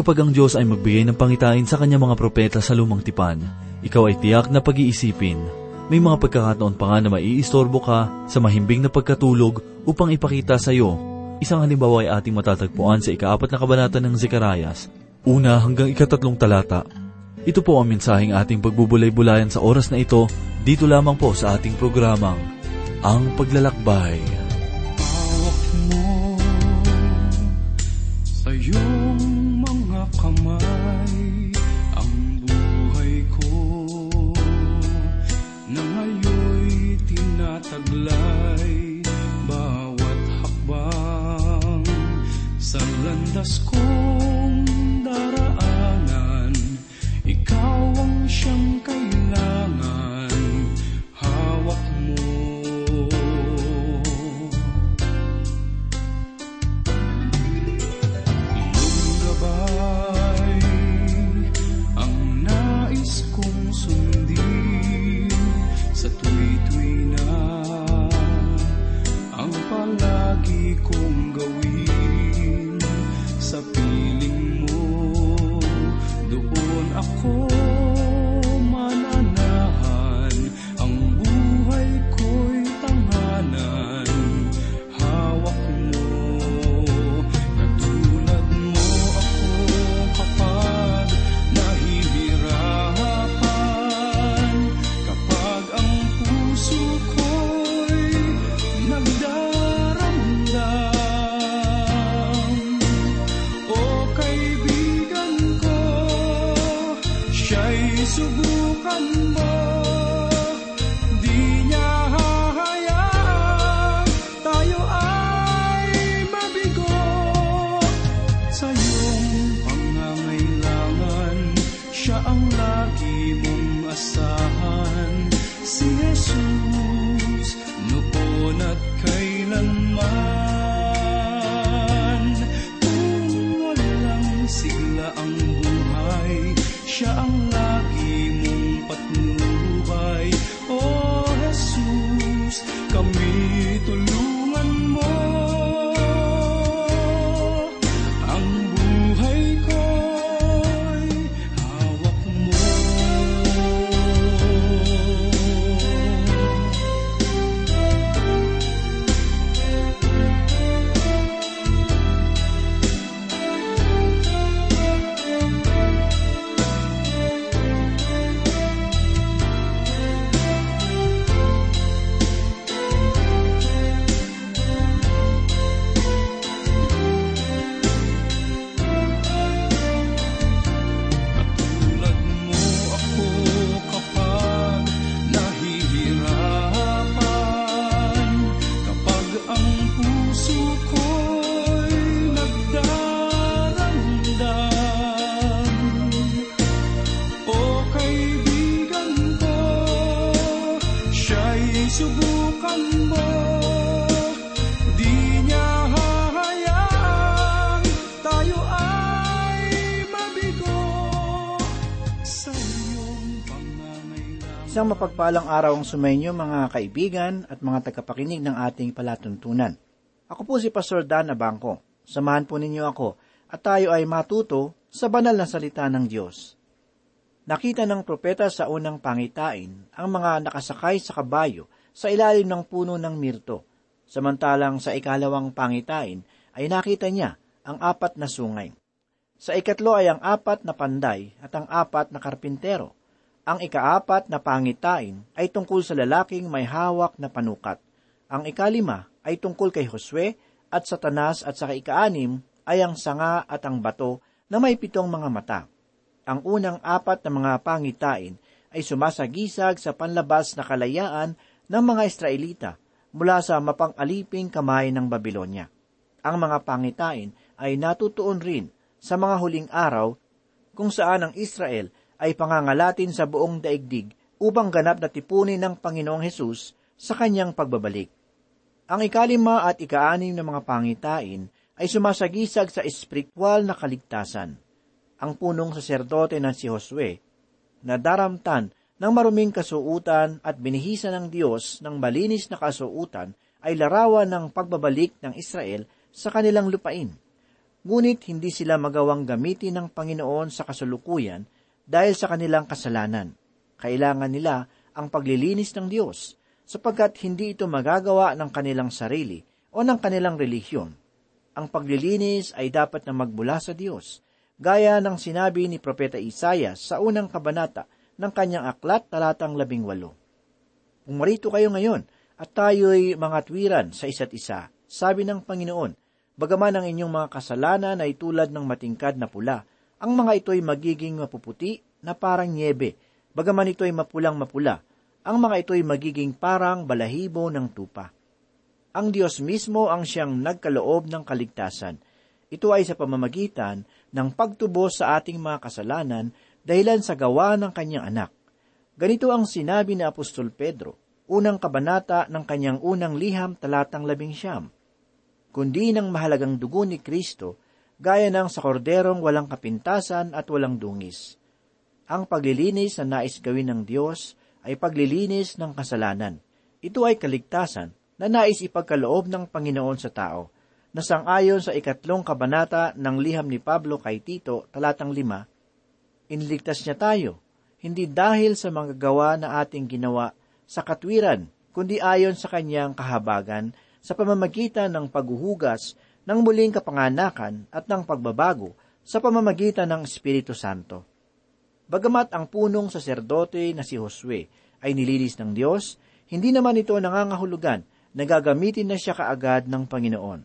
Kapag ang Diyos ay magbigay ng pangitain sa kanyang mga propeta sa lumang tipan, ikaw ay tiyak na pag-iisipin. May mga pagkakataon pa nga na maiistorbo ka sa mahimbing na pagkatulog upang ipakita sa iyo. Isang halimbawa ay ating matatagpuan sa ikaapat na kabanata ng Zekarayas, una hanggang ikatatlong talata. Ito po ang mensaheng ating pagbubulay-bulayan sa oras na ito, dito lamang po sa ating programang, Ang Paglalakbay. subuh hamba mapagpalang araw ang sumainyo mga kaibigan at mga tagapakinig ng ating palatuntunan. Ako po si Pastor Dan Abangco. Samahan po ninyo ako at tayo ay matuto sa banal na salita ng Diyos. Nakita ng propeta sa unang pangitain ang mga nakasakay sa kabayo sa ilalim ng puno ng mirto. Samantalang sa ikalawang pangitain ay nakita niya ang apat na sungay. Sa ikatlo ay ang apat na panday at ang apat na karpintero. Ang ikaapat na pangitain ay tungkol sa lalaking may hawak na panukat. Ang ikalima ay tungkol kay Josue at Satanas at sa ikaanim ay ang sanga at ang bato na may pitong mga mata. Ang unang apat na mga pangitain ay sumasagisag sa panlabas na kalayaan ng mga Israelita mula sa mapang-aliping kamay ng Babylonia. Ang mga pangitain ay natutuon rin sa mga huling araw kung saan ang Israel ay pangangalatin sa buong daigdig upang ganap na tipunin ng Panginoong Hesus sa kanyang pagbabalik. Ang ikalima at ikaanim na mga pangitain ay sumasagisag sa espiritual na kaligtasan. Ang punong saserdote na si Josue, na daramtan ng maruming kasuutan at binihisa ng Diyos ng malinis na kasuutan, ay larawan ng pagbabalik ng Israel sa kanilang lupain. ngunit hindi sila magawang gamitin ng Panginoon sa kasulukuyan dahil sa kanilang kasalanan. Kailangan nila ang paglilinis ng Diyos, sapagkat hindi ito magagawa ng kanilang sarili o ng kanilang relihiyon. Ang paglilinis ay dapat na magmula sa Diyos, gaya ng sinabi ni Propeta Isaiah sa unang kabanata ng kanyang aklat talatang labing walo. Pumarito kayo ngayon at tayo'y mga tuwiran sa isa't isa, sabi ng Panginoon, bagaman ang inyong mga kasalanan ay tulad ng matingkad na pula, ang mga ito'y magiging mapuputi na parang niebe, bagaman ito'y mapulang mapula, ang mga ito'y magiging parang balahibo ng tupa. Ang Diyos mismo ang siyang nagkaloob ng kaligtasan. Ito ay sa pamamagitan ng pagtubos sa ating mga kasalanan dahilan sa gawa ng kanyang anak. Ganito ang sinabi ni Apostol Pedro, unang kabanata ng kanyang unang liham talatang labing siyam. Kundi ng mahalagang dugo ni Kristo, gaya ng sa korderong walang kapintasan at walang dungis. Ang paglilinis na nais gawin ng Diyos ay paglilinis ng kasalanan. Ito ay kaligtasan na nais ipagkaloob ng Panginoon sa tao, na sangayon sa ikatlong kabanata ng liham ni Pablo kay Tito, talatang lima, Inligtas niya tayo, hindi dahil sa mga gawa na ating ginawa sa katwiran, kundi ayon sa kanyang kahabagan sa pamamagitan ng paghuhugas ng muling kapanganakan at ng pagbabago sa pamamagitan ng Espiritu Santo. Bagamat ang punong saserdote na si Josue ay nililis ng Diyos, hindi naman ito nangangahulugan na gagamitin na siya kaagad ng Panginoon.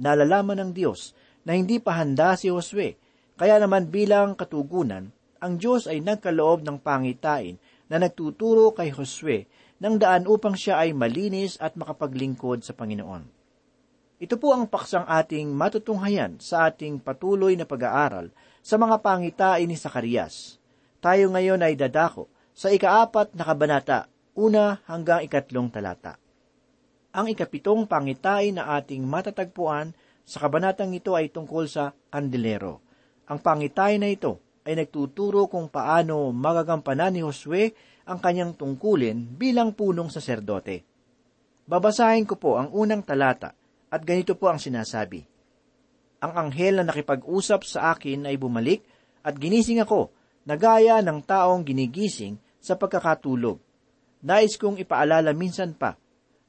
Nalalaman ng Diyos na hindi pa handa si Josue, kaya naman bilang katugunan, ang Diyos ay nagkaloob ng pangitain na nagtuturo kay Josue ng daan upang siya ay malinis at makapaglingkod sa Panginoon. Ito po ang paksang ating matutunghayan sa ating patuloy na pag-aaral sa mga pangitain ni Sakarias. Tayo ngayon ay dadako sa ikaapat na kabanata, una hanggang ikatlong talata. Ang ikapitong pangitain na ating matatagpuan sa kabanatang ito ay tungkol sa kandilero. Ang pangitain na ito ay nagtuturo kung paano magagampanan ni Josue ang kanyang tungkulin bilang punong saserdote. Babasahin ko po ang unang talata at ganito po ang sinasabi. Ang anghel na nakipag-usap sa akin ay bumalik at ginising ako na gaya ng taong ginigising sa pagkakatulog. Nais kong ipaalala minsan pa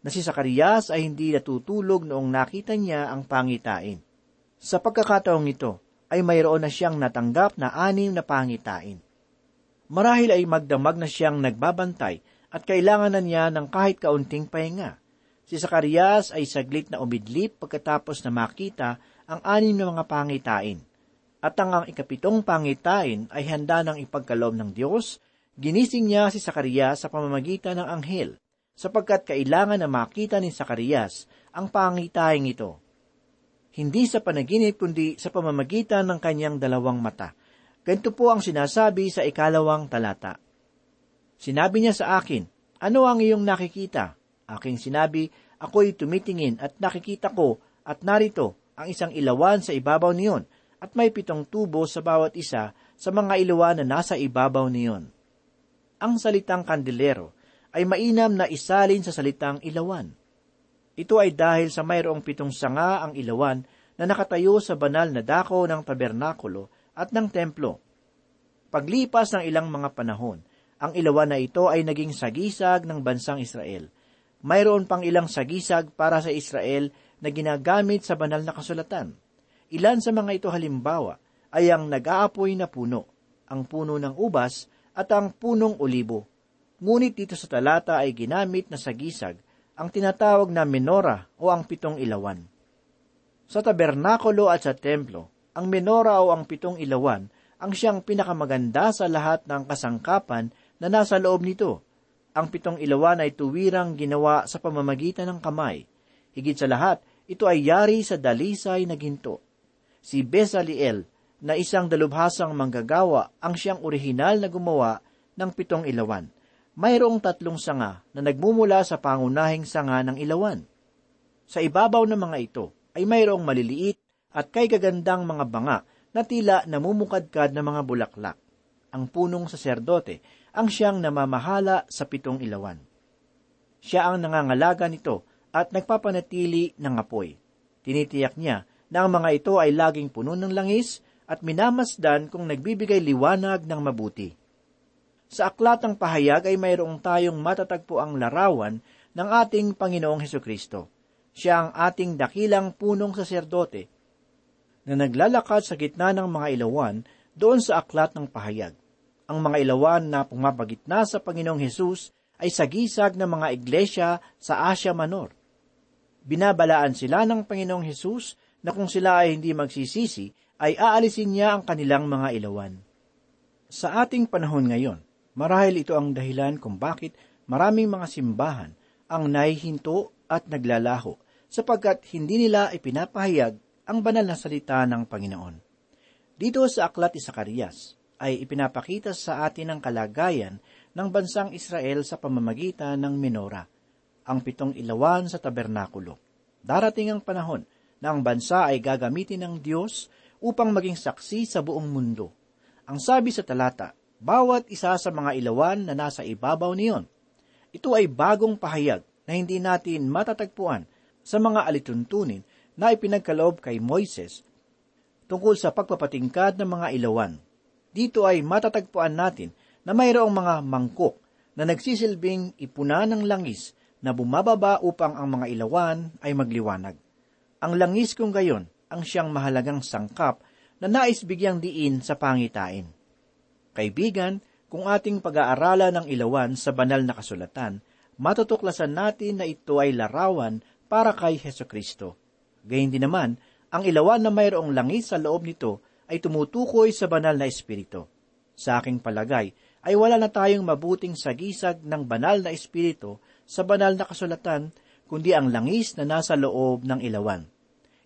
na si Sakarias ay hindi natutulog noong nakita niya ang pangitain. Sa pagkakataong ito, ay mayroon na siyang natanggap na anim na pangitain. Marahil ay magdamag na siyang nagbabantay at kailangan na niya ng kahit kaunting pahinga. Si Sakarias ay saglit na umidlip pagkatapos na makita ang anim na mga pangitain at ang ang ikapitong pangitain ay handa ng ipagkaloob ng Diyos, ginising niya si Sakarias sa pamamagitan ng anghel, sapagkat kailangan na makita ni Sakarias ang pangitain ito. Hindi sa panaginip kundi sa pamamagitan ng kanyang dalawang mata. Ganito po ang sinasabi sa ikalawang talata. Sinabi niya sa akin, ano ang iyong nakikita? Aking sinabi, ako'y tumitingin at nakikita ko at narito ang isang ilawan sa ibabaw niyon at may pitong tubo sa bawat isa sa mga ilawan na nasa ibabaw niyon. Ang salitang kandilero ay mainam na isalin sa salitang ilawan. Ito ay dahil sa mayroong pitong sanga ang ilawan na nakatayo sa banal na dako ng tabernakulo at ng templo. Paglipas ng ilang mga panahon, ang ilawan na ito ay naging sagisag ng bansang Israel. Mayroon pang ilang sagisag para sa Israel na ginagamit sa banal na kasulatan. Ilan sa mga ito halimbawa ay ang nag-aapoy na puno, ang puno ng ubas at ang punong olibo. Ngunit dito sa talata ay ginamit na sagisag ang tinatawag na menora o ang pitong ilawan. Sa tabernakulo at sa templo, ang menora o ang pitong ilawan ang siyang pinakamaganda sa lahat ng kasangkapan na nasa loob nito. Ang pitong ilawan ay tuwirang ginawa sa pamamagitan ng kamay. Higit sa lahat, ito ay yari sa dalisay na ginto si Bezaliel na isang dalubhasang manggagawa ang siyang orihinal na gumawa ng pitong ilawan. Mayroong tatlong sanga na nagmumula sa pangunahing sanga ng ilawan. Sa ibabaw ng mga ito ay mayroong maliliit at kay gagandang mga banga na tila namumukadkad na mga bulaklak. Ang punong saserdote ang siyang namamahala sa pitong ilawan. Siya ang nangangalaga nito at nagpapanatili ng apoy. Tinitiyak niya na ang mga ito ay laging puno ng langis at minamasdan kung nagbibigay liwanag ng mabuti. Sa aklatang pahayag ay mayroong tayong matatagpo ang larawan ng ating Panginoong Heso Kristo. Siya ang ating dakilang punong saserdote na naglalakad sa gitna ng mga ilawan doon sa aklat ng pahayag. Ang mga ilawan na pumapagitna sa Panginoong Hesus ay sagisag ng mga iglesia sa Asia Minor. Binabalaan sila ng Panginoong Hesus na kung sila ay hindi magsisisi, ay aalisin niya ang kanilang mga ilawan. Sa ating panahon ngayon, marahil ito ang dahilan kung bakit maraming mga simbahan ang nahihinto at naglalaho sapagkat hindi nila ipinapahayag ang banal na salita ng Panginoon. Dito sa Aklat ni Sakarias ay ipinapakita sa atin ang kalagayan ng bansang Israel sa pamamagitan ng menora, ang pitong ilawan sa tabernakulo. Darating ang panahon na ang bansa ay gagamitin ng Diyos upang maging saksi sa buong mundo. Ang sabi sa talata, bawat isa sa mga ilawan na nasa ibabaw niyon. Ito ay bagong pahayag na hindi natin matatagpuan sa mga alituntunin na ipinagkaloob kay Moises tungkol sa pagpapatingkad ng mga ilawan. Dito ay matatagpuan natin na mayroong mga mangkok na nagsisilbing ipuna ng langis na bumababa upang ang mga ilawan ay magliwanag. Ang langis kung gayon ang siyang mahalagang sangkap na nais bigyang diin sa pangitain. Kaibigan, kung ating pag-aaralan ng ilawan sa banal na kasulatan, matutuklasan natin na ito ay larawan para kay Heso Kristo. Gayun din naman, ang ilawan na mayroong langis sa loob nito ay tumutukoy sa banal na espiritu. Sa aking palagay, ay wala na tayong mabuting sagisag ng banal na espiritu sa banal na kasulatan kundi ang langis na nasa loob ng ilawan.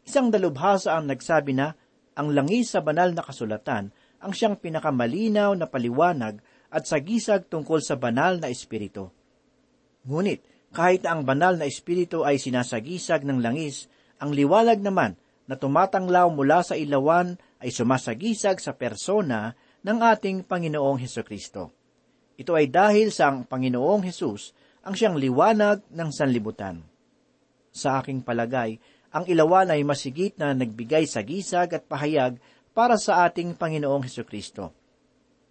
Isang dalubhasa ang nagsabi na, ang langis sa banal na kasulatan ang siyang pinakamalinaw na paliwanag at sagisag tungkol sa banal na espiritu. Ngunit, kahit na ang banal na espiritu ay sinasagisag ng langis, ang liwanag naman na tumatanglaw mula sa ilawan ay sumasagisag sa persona ng ating Panginoong Heso Kristo. Ito ay dahil sa ang Panginoong Hesus ang siyang liwanag ng sanlibutan. Sa aking palagay, ang ilawan ay masigit na nagbigay sa gisag at pahayag para sa ating Panginoong Heso Kristo.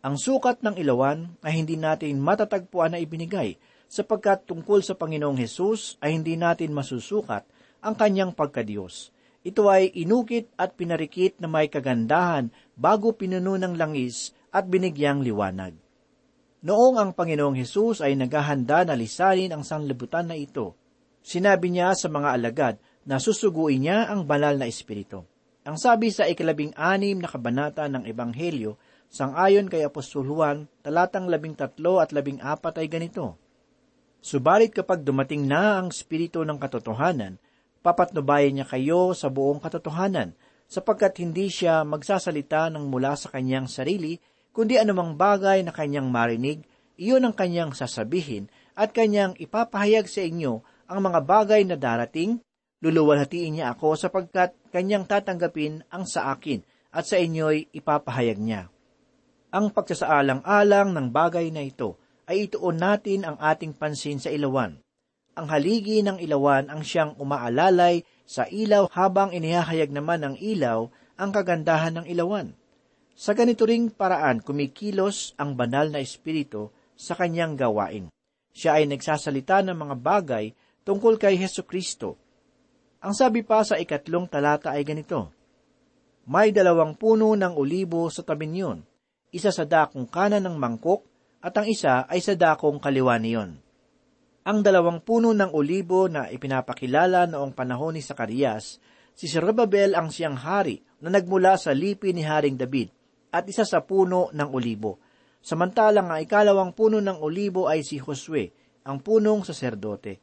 Ang sukat ng ilawan ay hindi natin matatagpuan na ibinigay sapagkat tungkol sa Panginoong Hesus ay hindi natin masusukat ang kanyang pagkadiyos. Ito ay inukit at pinarikit na may kagandahan bago pinuno ng langis at binigyang liwanag. Noong ang Panginoong Hesus ay naghahanda na lisanin ang sanlibutan na ito, Sinabi niya sa mga alagad na susuguin niya ang banal na espiritu. Ang sabi sa ikalabing anim na kabanata ng Ebanghelyo, sangayon kay Apostol Juan, talatang labing tatlo at labing apat ay ganito. Subalit kapag dumating na ang espiritu ng katotohanan, papatnubayan niya kayo sa buong katotohanan, sapagkat hindi siya magsasalita ng mula sa kanyang sarili, kundi anumang bagay na kanyang marinig, iyon ang kanyang sasabihin at kanyang ipapahayag sa inyo ang mga bagay na darating, luluwalhatiin niya ako sapagkat kanyang tatanggapin ang sa akin at sa inyo'y ipapahayag niya. Ang pagsasaalang-alang ng bagay na ito ay ituon natin ang ating pansin sa ilawan. Ang haligi ng ilawan ang siyang umaalalay sa ilaw habang inihahayag naman ng ilaw ang kagandahan ng ilawan. Sa ganito ring paraan kumikilos ang banal na espiritu sa kanyang gawain. Siya ay nagsasalita ng mga bagay tungkol kay Heso Kristo. Ang sabi pa sa ikatlong talata ay ganito, May dalawang puno ng olibo sa tabi niyon, isa sa dakong kanan ng mangkok, at ang isa ay sa dakong kaliwa niyon. Ang dalawang puno ng olibo na ipinapakilala noong panahon ni Sakarias, si Zerubbabel ang siyang hari na nagmula sa lipi ni Haring David, at isa sa puno ng olibo. Samantalang ang ikalawang puno ng olibo ay si Josue, ang punong saserdote.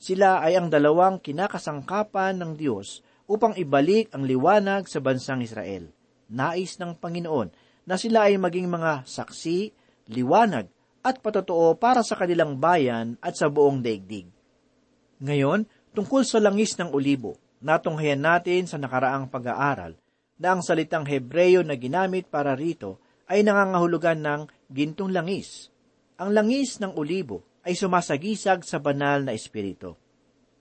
Sila ay ang dalawang kinakasangkapan ng Diyos upang ibalik ang liwanag sa bansang Israel. Nais ng Panginoon na sila ay maging mga saksi, liwanag, at patotoo para sa kanilang bayan at sa buong daigdig. Ngayon, tungkol sa langis ng olibo, natunghayan natin sa nakaraang pag-aaral na ang salitang Hebreyo na ginamit para rito ay nangangahulugan ng gintong langis. Ang langis ng olibo ay sumasagisag sa banal na espiritu.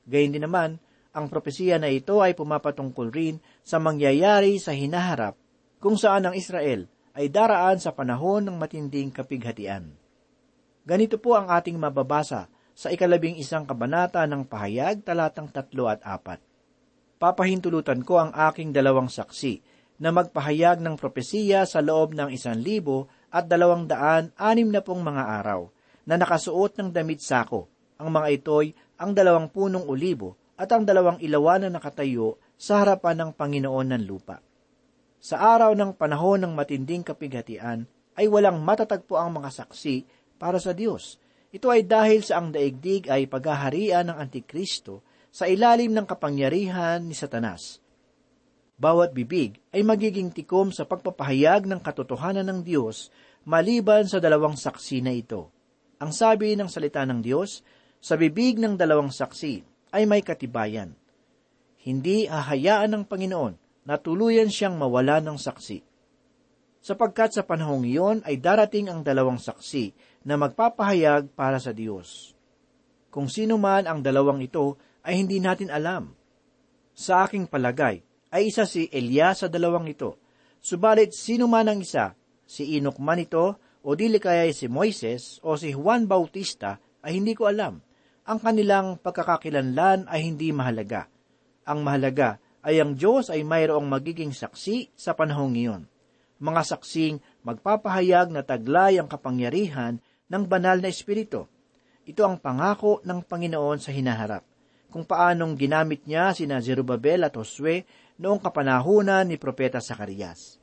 Gayun din naman, Ang propesiya na ito ay pumapatungkol rin sa mangyayari sa hinaharap kung saan ang Israel ay daraan sa panahon ng matinding kapighatian. Ganito po ang ating mababasa sa ikalabing isang kabanata ng pahayag talatang tatlo at apat. Papahintulutan ko ang aking dalawang saksi na magpahayag ng propesiya sa loob ng isang libo at dalawang daan anim na pong mga araw na nakasuot ng damit sako. Ang mga ito'y ang dalawang punong olibo at ang dalawang ilawan na nakatayo sa harapan ng Panginoon ng lupa. Sa araw ng panahon ng matinding kapighatian ay walang matatagpo ang mga saksi para sa Diyos. Ito ay dahil sa ang daigdig ay paghaharian ng Antikristo sa ilalim ng kapangyarihan ni Satanas. Bawat bibig ay magiging tikom sa pagpapahayag ng katotohanan ng Diyos maliban sa dalawang saksi na ito. Ang sabi ng salita ng Diyos, sa bibig ng dalawang saksi ay may katibayan. Hindi hahayaan ng Panginoon na tuluyan siyang mawala ng saksi. Sapagkat sa panahong iyon ay darating ang dalawang saksi na magpapahayag para sa Diyos. Kung sino man ang dalawang ito ay hindi natin alam. Sa aking palagay, ay isa si Elias sa dalawang ito. Subalit sino man ang isa, si Enoch man ito, o dili kaya si Moises o si Juan Bautista, ay hindi ko alam. Ang kanilang pagkakakilanlan ay hindi mahalaga. Ang mahalaga ay ang Diyos ay mayroong magiging saksi sa panahong iyon. Mga saksing magpapahayag na taglay ang kapangyarihan ng banal na Espiritu. Ito ang pangako ng Panginoon sa hinaharap kung paanong ginamit niya sina Zerubabel at Josue noong kapanahunan ni Propeta Sakarias.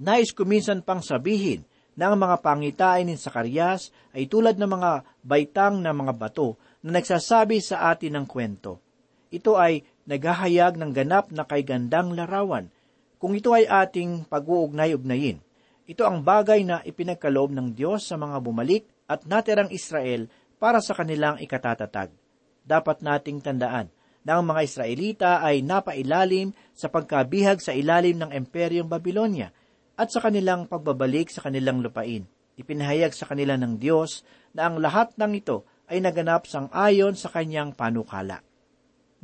Nais ko minsan pang sabihin na ang mga pangitain ni Sakarias ay tulad ng mga baitang na mga bato na nagsasabi sa atin ng kwento. Ito ay naghahayag ng ganap na kay gandang larawan. Kung ito ay ating pag-uugnay-ugnayin, ito ang bagay na ipinagkaloob ng Diyos sa mga bumalik at natirang Israel para sa kanilang ikatatatag dapat nating tandaan na ang mga Israelita ay napailalim sa pagkabihag sa ilalim ng Imperyong Babylonia at sa kanilang pagbabalik sa kanilang lupain. Ipinahayag sa kanila ng Diyos na ang lahat ng ito ay naganap sang ayon sa kanyang panukala.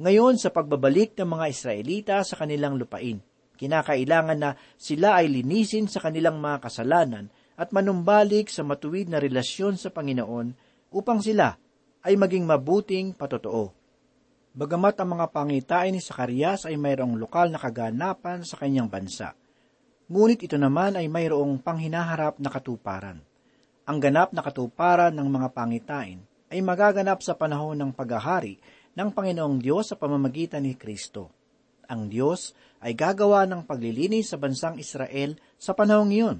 Ngayon sa pagbabalik ng mga Israelita sa kanilang lupain, kinakailangan na sila ay linisin sa kanilang mga kasalanan at manumbalik sa matuwid na relasyon sa Panginoon upang sila ay maging mabuting patotoo. Bagamat ang mga pangitain ni Sakarias ay mayroong lokal na kaganapan sa kanyang bansa, ngunit ito naman ay mayroong panghinaharap na katuparan. Ang ganap na katuparan ng mga pangitain ay magaganap sa panahon ng paghahari ng Panginoong Diyos sa pamamagitan ni Kristo. Ang Diyos ay gagawa ng paglilinis sa bansang Israel sa panahong iyon.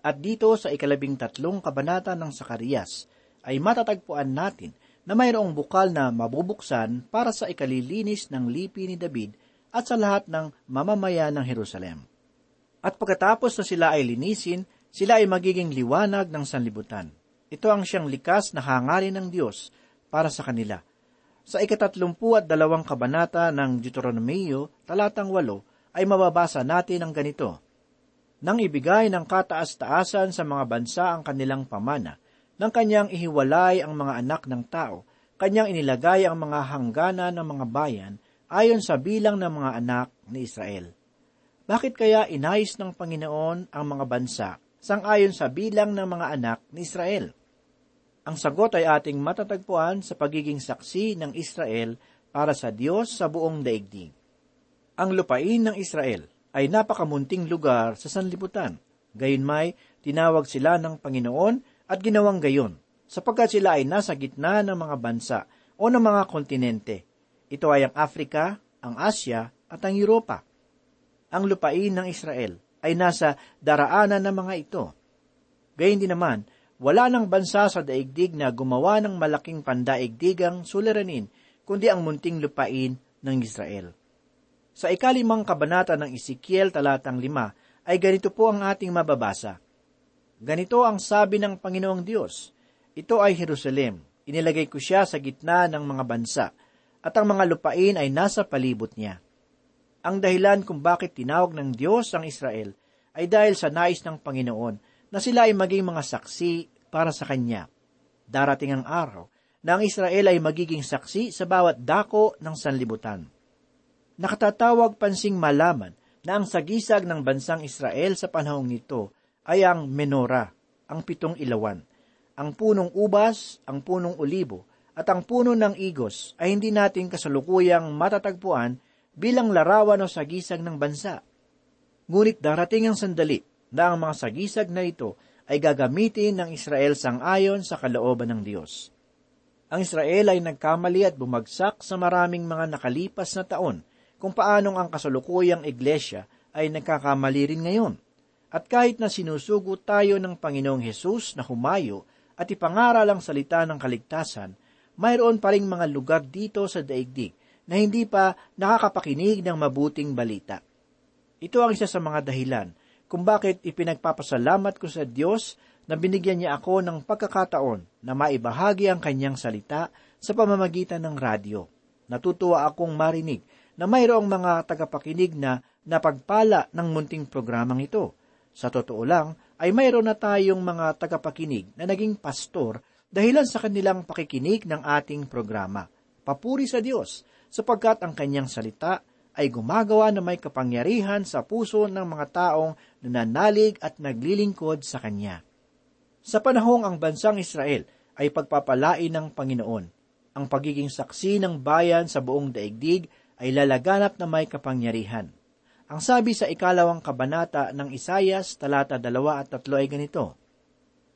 At dito sa ikalabing tatlong kabanata ng Sakarias ay matatagpuan natin na mayroong bukal na mabubuksan para sa ikalilinis ng lipi ni David at sa lahat ng mamamayan ng Jerusalem. At pagkatapos na sila ay linisin, sila ay magiging liwanag ng sanlibutan. Ito ang siyang likas na hangarin ng Diyos para sa kanila. Sa ikatatlumpu at dalawang kabanata ng Deuteronomio, talatang walo, ay mababasa natin ang ganito. Nang ibigay ng kataas-taasan sa mga bansa ang kanilang pamana, nang kanyang ihiwalay ang mga anak ng tao, kanyang inilagay ang mga hanggana ng mga bayan ayon sa bilang ng mga anak ni Israel. Bakit kaya inayos ng Panginoon ang mga bansa sang-ayon sa bilang ng mga anak ni Israel? Ang sagot ay ating matatagpuan sa pagiging saksi ng Israel para sa Diyos sa buong daigdig. Ang lupain ng Israel ay napakamunting lugar sa sanlibutan. Gayunmay, tinawag sila ng Panginoon at ginawang gayon, sapagkat sila ay nasa gitna ng mga bansa o ng mga kontinente. Ito ay ang Afrika, ang Asya at ang Europa. Ang lupain ng Israel ay nasa daraanan ng mga ito. Gayun din naman, wala ng bansa sa daigdig na gumawa ng malaking pandaigdigang suliranin, kundi ang munting lupain ng Israel. Sa ikalimang kabanata ng Ezekiel talatang lima, ay ganito po ang ating mababasa. Ganito ang sabi ng Panginoong Diyos, Ito ay Jerusalem, inilagay ko siya sa gitna ng mga bansa, at ang mga lupain ay nasa palibot niya. Ang dahilan kung bakit tinawag ng Diyos ang Israel ay dahil sa nais ng Panginoon na sila ay maging mga saksi para sa Kanya. Darating ang araw na ang Israel ay magiging saksi sa bawat dako ng sanlibutan. Nakatatawag pansing malaman na ang sagisag ng bansang Israel sa panahong nito ay ang menora, ang pitong ilawan. Ang punong ubas, ang punong olibo, at ang puno ng igos ay hindi natin kasalukuyang matatagpuan bilang larawan o sagisag ng bansa. Ngunit darating ang sandali na ang mga sagisag na ito ay gagamitin ng Israel sang-ayon sa kalooban ng Diyos. Ang Israel ay nagkamali at bumagsak sa maraming mga nakalipas na taon kung paanong ang kasalukuyang iglesia ay nagkakamali rin ngayon. At kahit na sinusugo tayo ng Panginoong Hesus na humayo at ipangaral ang salita ng kaligtasan, mayroon pa ring mga lugar dito sa daigdig na hindi pa nakakapakinig ng mabuting balita. Ito ang isa sa mga dahilan kung bakit ipinagpapasalamat ko sa Diyos na binigyan niya ako ng pagkakataon na maibahagi ang kanyang salita sa pamamagitan ng radyo. Natutuwa akong marinig na mayroong mga tagapakinig na napagpala ng munting programang ito. Sa totoo lang, ay mayroon na tayong mga tagapakinig na naging pastor dahilan sa kanilang pakikinig ng ating programa. Papuri sa Diyos, sapagkat ang kanyang salita ay gumagawa na may kapangyarihan sa puso ng mga taong nananalig at naglilingkod sa Kanya. Sa panahong ang bansang Israel ay pagpapalain ng Panginoon, ang pagiging saksi ng bayan sa buong daigdig ay lalaganap na may kapangyarihan. Ang sabi sa ikalawang kabanata ng Isayas, talata dalawa at tatlo ay ganito,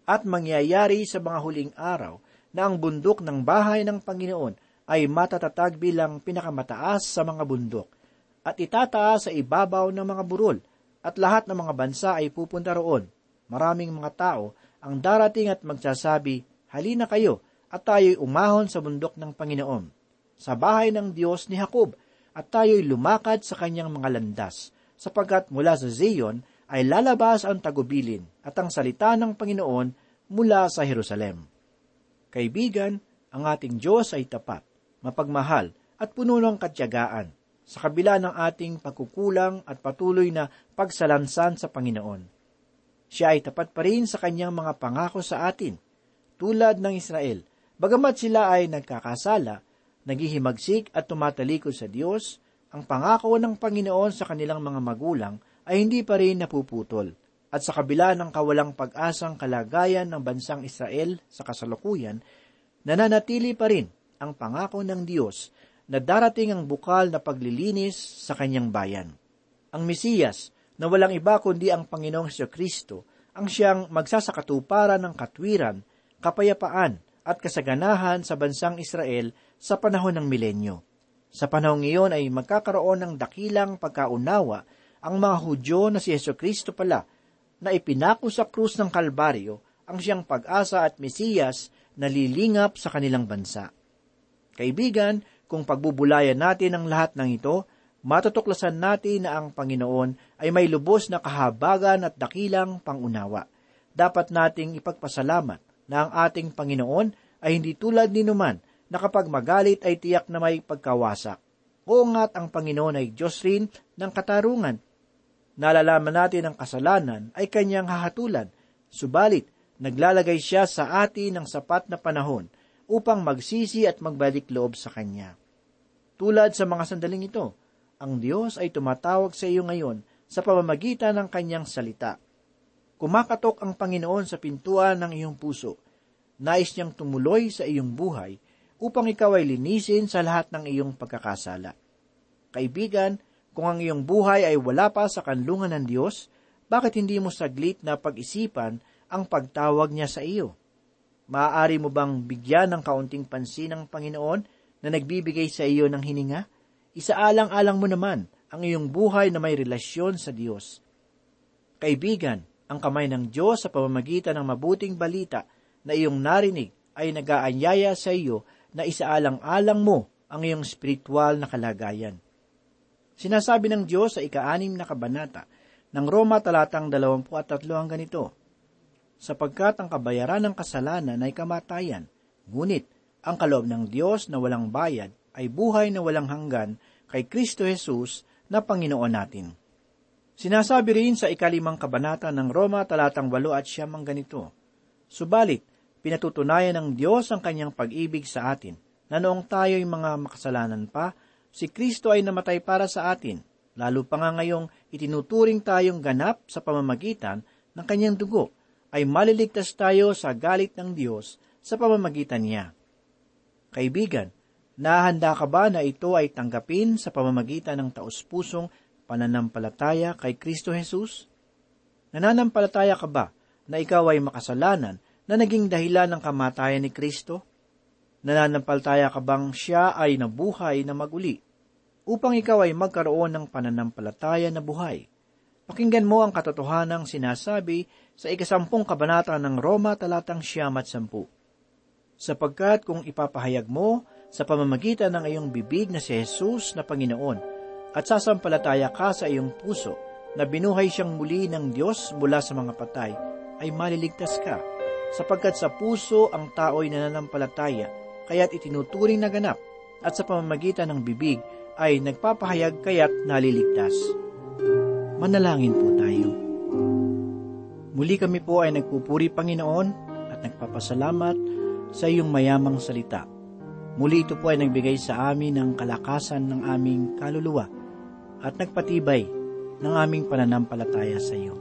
At mangyayari sa mga huling araw na ang bundok ng bahay ng Panginoon ay matatatag bilang pinakamataas sa mga bundok, at itataas sa ibabaw ng mga burol, at lahat ng mga bansa ay pupunta roon. Maraming mga tao ang darating at magsasabi, Halina kayo, at tayo'y umahon sa bundok ng Panginoon, sa bahay ng Diyos ni Jacob, at tayo'y lumakad sa kanyang mga landas, sapagkat mula sa Zion ay lalabas ang tagubilin at ang salita ng Panginoon mula sa Jerusalem. Kaibigan, ang ating Diyos ay tapat, mapagmahal at puno ng katyagaan sa kabila ng ating pagkukulang at patuloy na pagsalansan sa Panginoon. Siya ay tapat pa rin sa kanyang mga pangako sa atin, tulad ng Israel. Bagamat sila ay nagkakasala, naghihimagsik at tumatalikod sa Diyos, ang pangako ng Panginoon sa kanilang mga magulang ay hindi pa rin napuputol. At sa kabila ng kawalang pag-asang kalagayan ng bansang Israel sa kasalukuyan, nananatili pa rin ang pangako ng Diyos na darating ang bukal na paglilinis sa kanyang bayan. Ang Mesiyas, na walang iba kundi ang Panginoong Heso Kristo, ang siyang magsasakatuparan ng katwiran, kapayapaan at kasaganahan sa bansang Israel sa panahon ng milenyo. Sa panahong iyon ay magkakaroon ng dakilang pagkaunawa ang mga Hudyo na si Yeso Kristo pala na ipinako sa krus ng Kalbaryo ang siyang pag-asa at Mesiyas na lilingap sa kanilang bansa. Kaibigan, kung pagbubulayan natin ang lahat ng ito, matutuklasan natin na ang Panginoon ay may lubos na kahabagan at dakilang pangunawa. Dapat nating ipagpasalamat na ang ating Panginoon ay hindi tulad ni Numan na kapag magalit ay tiyak na may pagkawasak. Oo nga't ang Panginoon ay Diyos rin ng katarungan. Nalalaman natin ang kasalanan ay kanyang hahatulan, subalit naglalagay siya sa atin ng sapat na panahon upang magsisi at magbalik loob sa Kanya. Tulad sa mga sandaling ito, ang Diyos ay tumatawag sa iyo ngayon sa pamamagitan ng Kanyang salita. Kumakatok ang Panginoon sa pintuan ng iyong puso. Nais niyang tumuloy sa iyong buhay upang ikaw ay linisin sa lahat ng iyong pagkakasala. Kaibigan, kung ang iyong buhay ay wala pa sa kanlungan ng Diyos, bakit hindi mo saglit na pag-isipan ang pagtawag niya sa iyo? Maaari mo bang bigyan ng kaunting pansin ng Panginoon na nagbibigay sa iyo ng hininga? Isaalang-alang mo naman ang iyong buhay na may relasyon sa Diyos. Kaibigan, ang kamay ng Diyos sa pamamagitan ng mabuting balita na iyong narinig ay nagaanyaya sa iyo na isaalang-alang mo ang iyong spiritual na kalagayan. Sinasabi ng Diyos sa ika-anim na kabanata ng Roma talatang 23 hanggang ganito, sapagkat ang kabayaran ng kasalanan ay kamatayan, ngunit ang kaloob ng Diyos na walang bayad ay buhay na walang hanggan kay Kristo Jesus na Panginoon natin. Sinasabi rin sa ikalimang kabanata ng Roma talatang 8 at siyam ang ganito, Subalit, pinatutunayan ng Diyos ang kanyang pag-ibig sa atin, na noong tayo'y mga makasalanan pa, Si Kristo ay namatay para sa atin, lalo pa nga ngayong itinuturing tayong ganap sa pamamagitan ng kanyang dugo, ay maliligtas tayo sa galit ng Diyos sa pamamagitan niya. Kaibigan, nahanda ka ba na ito ay tanggapin sa pamamagitan ng taus-pusong pananampalataya kay Kristo Jesus? Nananampalataya ka ba na ikaw ay makasalanan na naging dahilan ng kamatayan ni Kristo? Nananampalataya ka bang siya ay nabuhay na maguli upang ikaw ay magkaroon ng pananampalataya na buhay? Pakinggan mo ang katotohanang sinasabi sa ikasampung kabanata ng Roma talatang siyam at sampu. Sapagkat kung ipapahayag mo sa pamamagitan ng iyong bibig na si Jesus na Panginoon at sasampalataya ka sa iyong puso na binuhay siyang muli ng Diyos mula sa mga patay, ay maliligtas ka, sapagkat sa puso ang tao'y nananampalataya, kaya't itinuturing na ganap, at sa pamamagitan ng bibig ay nagpapahayag kaya't naliligtas. Manalangin po tayo. Muli kami po ay nagpupuri Panginoon at nagpapasalamat sa iyong mayamang salita. Muli ito po ay nagbigay sa amin ng kalakasan ng aming kaluluwa at nagpatibay ng aming pananampalataya sa iyo.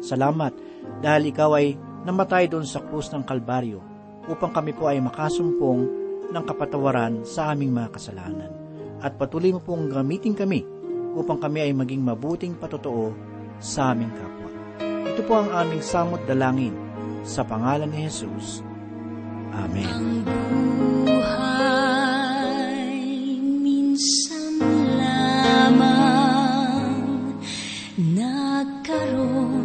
Salamat dahil ikaw ay namatay doon sa krus ng Kalbaryo upang kami po ay makasumpong ng kapatawaran sa aming mga kasalanan. At patuloy mo pong gamitin kami upang kami ay maging mabuting patotoo sa aming kapwa. Ito po ang aming samot dalangin sa pangalan ni Jesus. Amen. Ang buhay minsan lamang nagkaroon